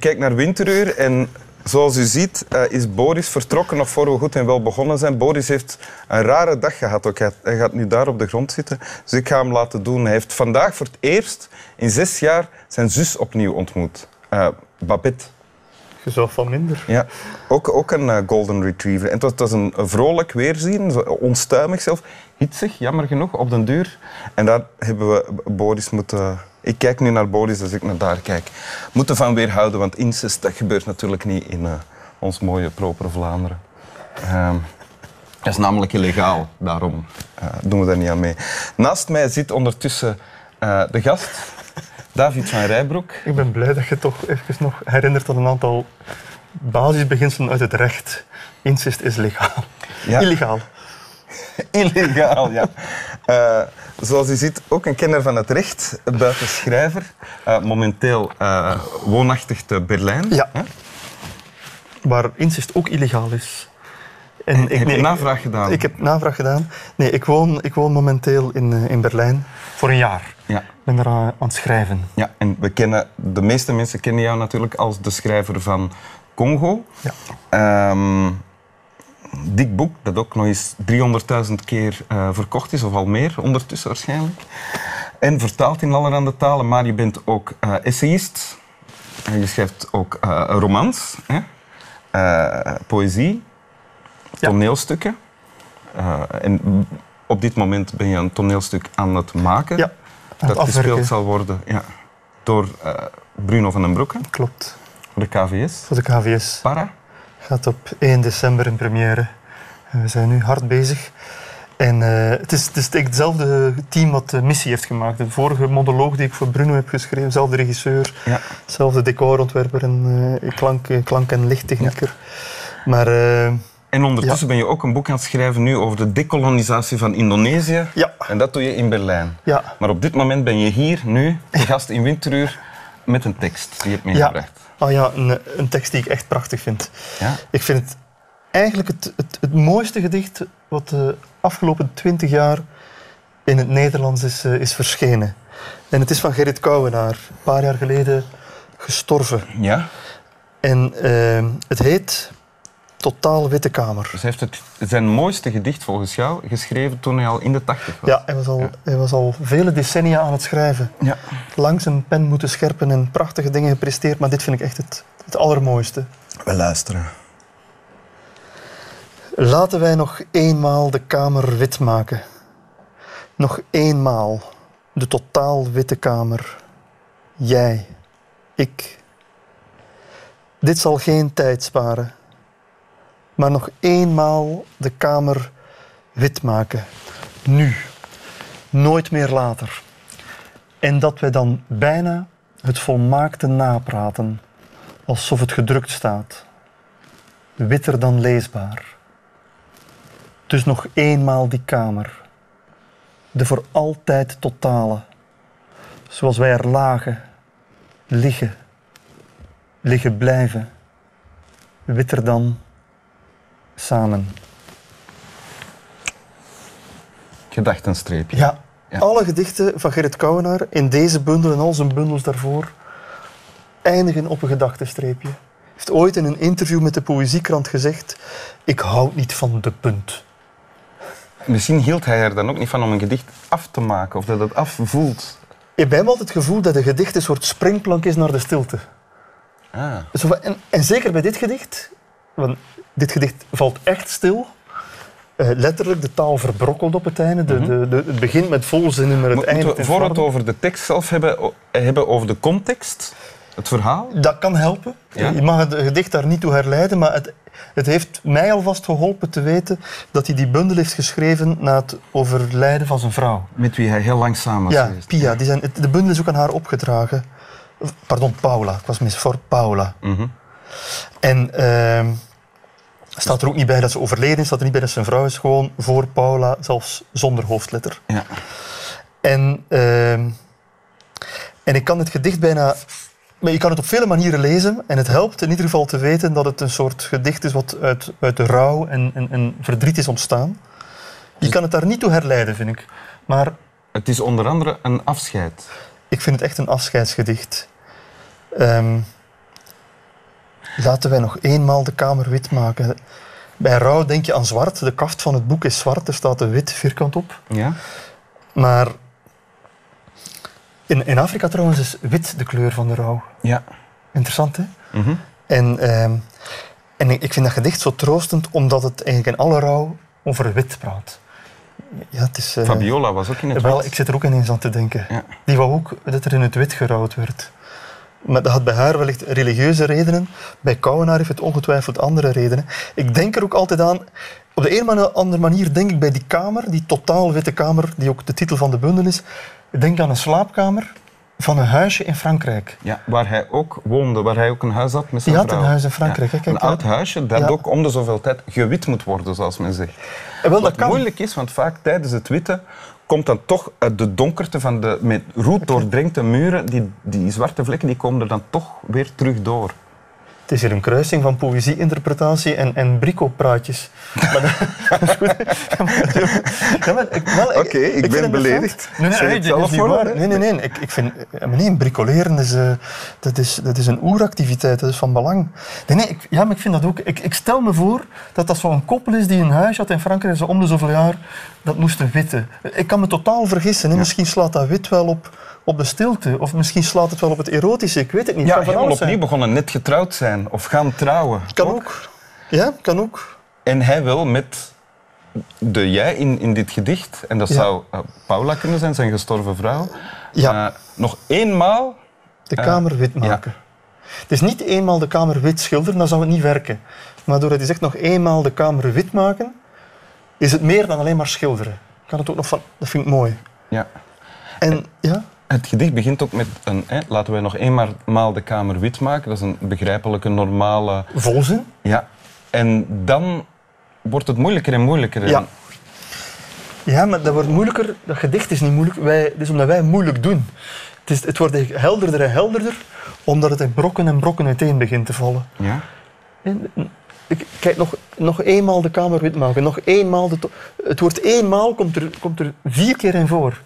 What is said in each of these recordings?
kijkt naar Winteruur en zoals u ziet eh, is Boris vertrokken nog voor we goed en wel begonnen zijn. Boris heeft een rare dag gehad ook. Hij, hij gaat nu daar op de grond zitten. Dus ik ga hem laten doen. Hij heeft vandaag voor het eerst in zes jaar zijn zus opnieuw ontmoet. Eh, Babette. Je zou van minder. Ja, ook, ook een eh, golden retriever. En het was, een, vrolijk weerzien, onstuimig zelf. Hitsig, jammer genoeg, op den duur. En daar hebben we Boris moeten... Ik kijk nu naar Boris als ik naar daar kijk. Moeten van weerhouden, want incest dat gebeurt natuurlijk niet in eh, ons mooie, propere Vlaanderen. Ehm, dat is namelijk illegaal, daarom eh, doen we daar niet aan mee. Naast mij zit ondertussen eh, de gast, David van Rijbroek. Ik ben blij dat je toch even nog herinnert aan een aantal basisbeginselen uit het recht. Incest is legaal. Ja. Illegaal. Illegaal, ja. Zoals u ziet, ook een kenner van het recht, buiten schrijver. Eh, momenteel eh, woonachtig te Berlijn. Ja. Waar incest ook illegaal is. En Heb je nee, navraag gedaan? Ik heb navraag gedaan. Nee, ik woon, ik woon momenteel in, eh, in Berlijn voor een jaar. Ja. Ik ben er aan aan het schrijven. ja, en we kennen, de meeste mensen kennen jou natuurlijk als de schrijver van Congo. Ja. Ehm, dik boek dat ook nog eens 300.000 keer eh, verkocht is, of al meer ondertussen waarschijnlijk. En vertaald in allerhande talen, maar je bent ook eh, essayist. En je schrijft ook eh, romans, hè? Poëzie, Ja. toneelstukken. En op dit moment ben je een toneelstuk aan het maken. Ja, aan het dat afwerken. gespeeld zal worden ja, door Bruno van den Broeke, Klopt. voor de KVS. Voor de KVS. Para. Gaat op 1 december in première. We zijn nu hard bezig. En eh, het, is, het is hetzelfde team wat de missie heeft gemaakt. De vorige monoloog die ik voor Bruno heb geschreven, dezelfde regisseur, Ja. dezelfde decorontwerper en eh, klank, eh, klank- en lichttechnieker. Maar En ondertussen ben je ook een boek aan het schrijven nu over de dekolonisatie van Indonesië. ja, En dat doe je in Berlijn. ja, Maar op dit moment ben je hier, nu, de gast in Winteruur, met een tekst die je hebt ja. meegebracht. Oh ja, een, een tekst die ik echt prachtig vind. Ja. Ik vind het eigenlijk het, het, het mooiste gedicht wat de afgelopen twintig jaar in het Nederlands is, eh, is verschenen. En het is van Gerrit Kouwenaar, een paar jaar geleden gestorven. ja? En eh, het heet Totaal Witte Kamer. Dus hij heeft het, zijn mooiste gedicht volgens jou geschreven toen hij al in de tachtig was. Ja, hij was, al, hij was al vele decennia aan het schrijven. ja. Langs een pen moeten scherpen en prachtige dingen gepresteerd, maar dit vind ik echt het, het allermooiste. We luisteren. Laten wij nog eenmaal de kamer wit maken. Nog eenmaal de totaal witte kamer. Jij, ik. Dit zal geen tijd sparen. Maar nog eenmaal de kamer wit maken. Nu. Nooit meer later. En dat wij dan bijna het volmaakte napraten. Alsof het gedrukt staat. Witter dan leesbaar. Dus nog eenmaal die kamer. De voor altijd totale. Zoals wij er lagen, liggen, liggen blijven. Witter dan samen. Gedachtenstreepje. Ja, Ja. alle gedichten van Gerrit Kouwenaar in deze bundel en al zijn bundels daarvoor eindigen op een gedachtenstreepje. Hij heeft ooit in een interview met de Poëziekrant gezegd: Ik hou niet van de punt. Misschien hield hij er dan ook niet van om een gedicht af te maken, of dat het afvoelt. Ik heb altijd het gevoel dat een gedicht een soort springplank is naar de stilte. Ah. En zeker bij dit gedicht, want dit gedicht valt echt stil. Eh, letterlijk, de taal verbrokkelt op het einde. De, de, de- het begint met volzinnen, maar het eindigt Moeten we voor het over de tekst zelf hebben, hebben over de context, het verhaal? Dat kan helpen. Ja? Je mag het gedicht daar niet toe herleiden, maar het, het heeft mij alvast geholpen te weten dat hij die bundel heeft geschreven na het overlijden van zijn vrouw. Met wie hij heel lang samen was Ja, geweest. Pia. Die zijn, de bundel is ook aan haar opgedragen. Pardon, Paula. Ik was mis voor Paula. Mhm. En ehm staat er ook niet bij dat ze overleden is, staat er niet bij dat ze een vrouw is, gewoon voor Paula, zelfs zonder hoofdletter. Ja. En, ehm, en ik kan het gedicht bijna... Maar je kan het op vele manieren lezen en het helpt in ieder geval te weten dat het een soort gedicht is wat uit, uit de rouw en, en, en verdriet is ontstaan. Je kan het daar niet toe herleiden, vind ik. Maar Het is onder andere een afscheid. ik vind het echt een afscheidsgedicht. Ehm, Laten wij nog eenmaal de kamer wit maken. Bij rouw denk je aan zwart. De kaft van het boek is zwart, er staat een wit vierkant op. Ja? Maar in, in Afrika trouwens is wit de kleur van de rouw. Ja. Interessant, hè? Mhm. En, ehm, en ik vind dat gedicht zo troostend, omdat het eigenlijk in alle rouw over wit praat. Ja, het is... eh, Fabiola was ook in het wel, wit. ik zit er ook ineens aan te denken. Ja. Die wou ook dat er in het wit gerouwd werd. Maar dat had bij haar wellicht religieuze redenen. Bij Kouwenaar heeft het ongetwijfeld andere redenen. Ik denk er ook altijd aan... Op de een of andere manier denk ik bij die kamer, die totaal witte kamer, die ook de titel van de bundel is, ik denk aan een slaapkamer van een huisje in Frankrijk. Ja, waar hij ook woonde, waar hij ook een huis had met zijn Die had vrouw. een huis in Frankrijk, Ja. kijk, een oud huisje dat Ja. ook om de zoveel tijd gewit moet worden, zoals men zegt. En wel, dat Wat kan. moeilijk is, want vaak tijdens het witte komt dan toch uit de donkerte van de met roet doordrenkte muren, die, die zwarte vlekken, die komen er dan toch weer terug door. Het is hier een kruising van poëzie-interpretatie en, en brico-praatjes. Maar dat is goed. Ja, ik- Oké, ik ben beledigd. Nee, nee, nee, dit is niet waar. Nee, nee, nee. Ik, ik vind, eh, nee, bricoleren is, eh, dat is, dat is een oeractiviteit, dat is van belang. Nee, nee, ik, ja, maar ik vind dat ook. Ik, ik stel me voor dat dat zo'n koppel is die een huis had in Frankrijk, zo om de zoveel jaar, dat moesten witte. Ik kan me totaal vergissen. Hè. Misschien slaat dat wit wel op, op de stilte, of misschien slaat het wel op het erotische. Ik weet het niet. Ja, helemaal zijn. opnieuw begonnen, net getrouwd zijn of gaan trouwen. Kan ook. Ja, kan ook. En hij wil met de jij in, in dit gedicht, en dat Ja. zou eh, Paula kunnen zijn, zijn gestorven vrouw, Ja. eh, nog eenmaal De Eh, kamer wit maken. Het is niet eenmaal de kamer wit schilderen, dan zou het niet werken. Maar doordat hij zegt nog eenmaal de kamer wit maken, is het meer dan alleen maar schilderen. Kan het ook nog van, dat vind ik mooi. Ja. En ja, Het gedicht begint ook met een, hè, laten wij nog eenmaal de kamer wit maken. Dat is een begrijpelijke, normale... volzin. Ja. En dan wordt het moeilijker en moeilijker. Ja. Ja, maar dat wordt moeilijker. Dat gedicht is niet moeilijk. Wij, het is omdat wij moeilijk doen. Het, is, het wordt helderder en helderder, omdat het in brokken en brokken uiteen begint te vallen. Ja? En, ik- Kijk, nog, nog eenmaal de kamer wit maken. Nog eenmaal de het woord eenmaal komt er, komt er vier keer in voor.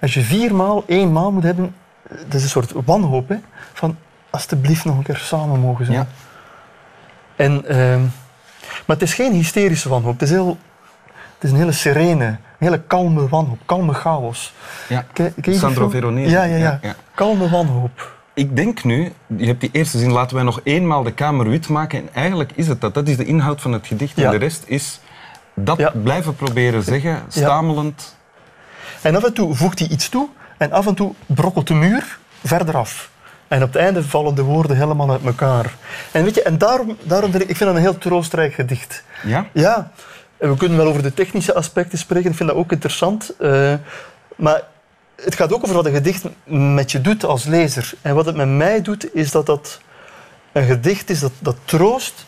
Als je viermaal eenmaal moet hebben, eh, dat is een soort wanhoop. Hè? Van, alsjeblieft nog een keer samen mogen zijn. Ja. En, ehm, maar het is geen hysterische wanhoop. Het is, heel, het is een hele serene, een hele kalme wanhoop. Kalme chaos. ja. Ken- ken Sandro? Veronese. Ja, ja, ja, Ja. Kalme wanhoop. Ik denk nu, je hebt die eerste zin, laten wij nog eenmaal de kamer wit maken. En eigenlijk is het dat. Dat is de inhoud van het gedicht. Ja. En de rest is dat blijven proberen zeggen, stamelend. En af en toe voegt hij iets toe en af en toe brokkelt de muur verder af. En op het einde vallen de woorden helemaal uit elkaar. En, weet je, en daarom, daarom vind ik, ik vind dat een heel troostrijk gedicht. Ja? Ja, en we kunnen wel over de technische aspecten spreken, ik vind dat ook interessant. eh, maar het gaat ook over wat een gedicht met je doet als lezer. En wat het met mij doet, is dat dat een gedicht is dat, dat troost,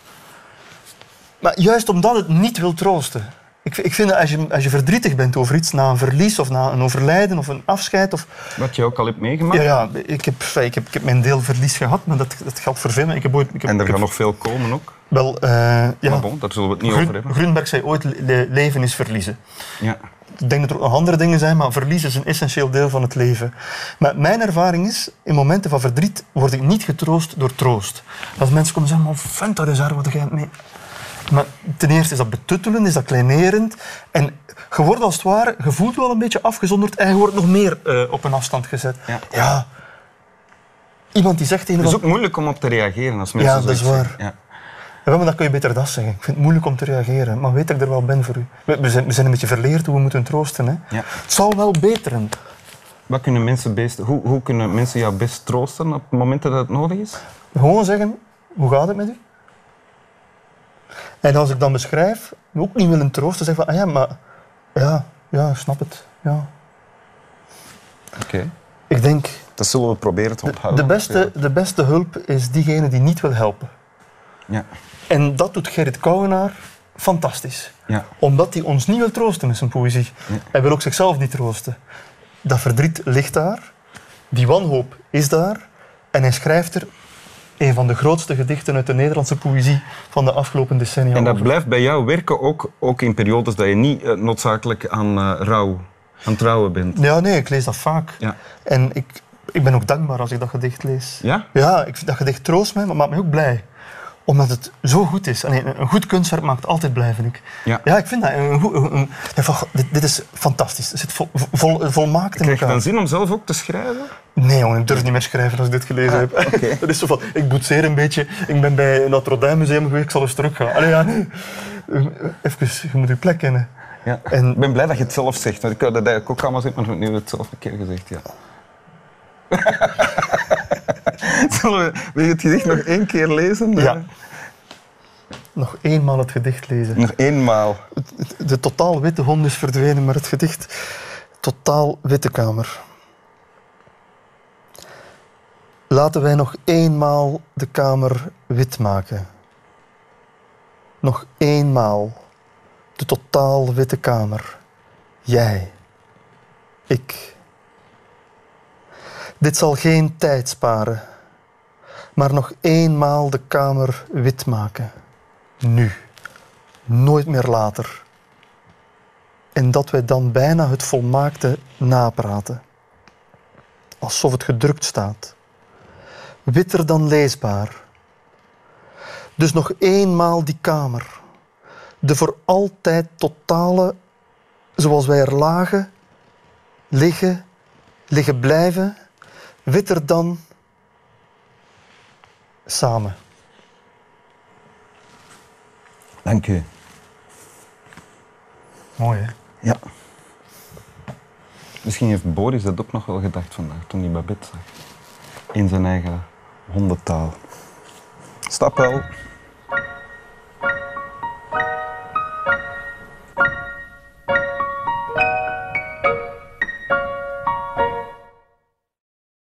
maar juist omdat het niet wil troosten. Ik, ik vind dat als je, als je verdrietig bent over iets, na een verlies of na een overlijden of een afscheid, of, Wat je ook al hebt meegemaakt. ja, ja, ik, heb, ik, heb, ik heb mijn deel verlies gehad, maar dat, dat veel. mensen. Ik heb ooit, ik heb, En er gaan nog veel komen ook. wel, eh, ja, Maar bon, daar zullen we het niet over hebben. Grunberg zei ooit, le- leven is verliezen. Ja. Ik denk dat er ook nog andere dingen zijn, maar verlies is een essentieel deel van het leven. Maar mijn ervaring is, in momenten van verdriet word ik niet getroost door troost. Als mensen komen zeggen, man, vent, dat is daar wat jij mee... Maar ten eerste is dat betuttelend, is dat kleinerend. En je wordt als het ware, je voelt wel een beetje afgezonderd en je wordt nog meer eh, op een afstand gezet. Ja. Iemand die zegt tegen Het is ook moeilijk om op te reageren als mensen Ja, dat is waar. Ja. Ja, maar dan kun je beter dat zeggen. Ik vind het moeilijk om te reageren, maar weet dat ik er wel ben voor u. We, we zijn, we zijn een beetje verleerd hoe we moeten troosten. Hè? Ja. Het zal wel beteren. Wat kunnen mensen best, hoe, hoe kunnen mensen jou best troosten op momenten dat het nodig is? Gewoon zeggen, hoe gaat het met u? En als ik dan beschrijf, ook niet willen troosten, zeggen van, ah ja, maar ja, ja, snap het. Ja. Oké. Ik denk, Dat zullen we proberen te de, onthouden. de, beste, de beste hulp is diegene die niet wil helpen. Ja. En dat doet Gerrit Kouwenaar fantastisch. Ja. Omdat hij ons niet wil troosten met zijn poëzie. Hij wil ook zichzelf niet troosten. Dat verdriet ligt daar. Die wanhoop is daar. En hij schrijft er een van de grootste gedichten uit de Nederlandse poëzie van de afgelopen decennia. En dat blijft bij jou werken ook, ook in periodes dat je niet eh, noodzakelijk aan eh, rouw, aan trouwen bent. Ja, nee, ik lees dat vaak. Ja. En ik, ik ben ook dankbaar als ik dat gedicht lees. Ja? Ja, ik, dat gedicht troost mij, maar maakt mij ook blij. Omdat het zo goed is. En een goed kunstwerk maakt altijd blij, vind ik. Ja. Ja, ik vind dat. Een, goed- dit, dit is fantastisch. Het zit vol, vol, volmaakt in Krijg je dan zin om zelf ook te schrijven? Nee, jongen, ik durf niet meer schrijven als ik dit gelezen heb. oké. dat is zo van, ik boetseer een beetje. Ik ben bij het Notre Dame Museum geweest, ik zal eens teruggaan. Allee, ja, nee. Even, je moet je plek kennen. Ja. En- Ik ben blij dat je het zelf zegt. Want ik had dat eigenlijk ook allemaal zeggen, maar nu heb het zelf een keer gezegd. Ja. Zullen we, wil je het gedicht nog één keer lezen? Ja. Nog eenmaal het gedicht lezen. Nog eenmaal. De totaal witte hond is verdwenen, maar het gedicht totaal witte kamer. Laten wij nog eenmaal de kamer wit maken. Nog eenmaal de totaal witte kamer. Jij. Ik. Dit zal geen tijd sparen, maar nog eenmaal de kamer wit maken. Nu nooit meer later. En dat wij dan bijna het volmaakte napraten. Alsof het gedrukt staat. Witter dan leesbaar. Dus nog eenmaal die kamer. De voor altijd totale, zoals wij er lagen, liggen, liggen blijven, witter dan samen. Dank u. Mooi, hè? Ja. Misschien heeft Boris dat ook nog wel gedacht vandaag toen hij Babette zag. In zijn eigen hondentaal. Stap wel.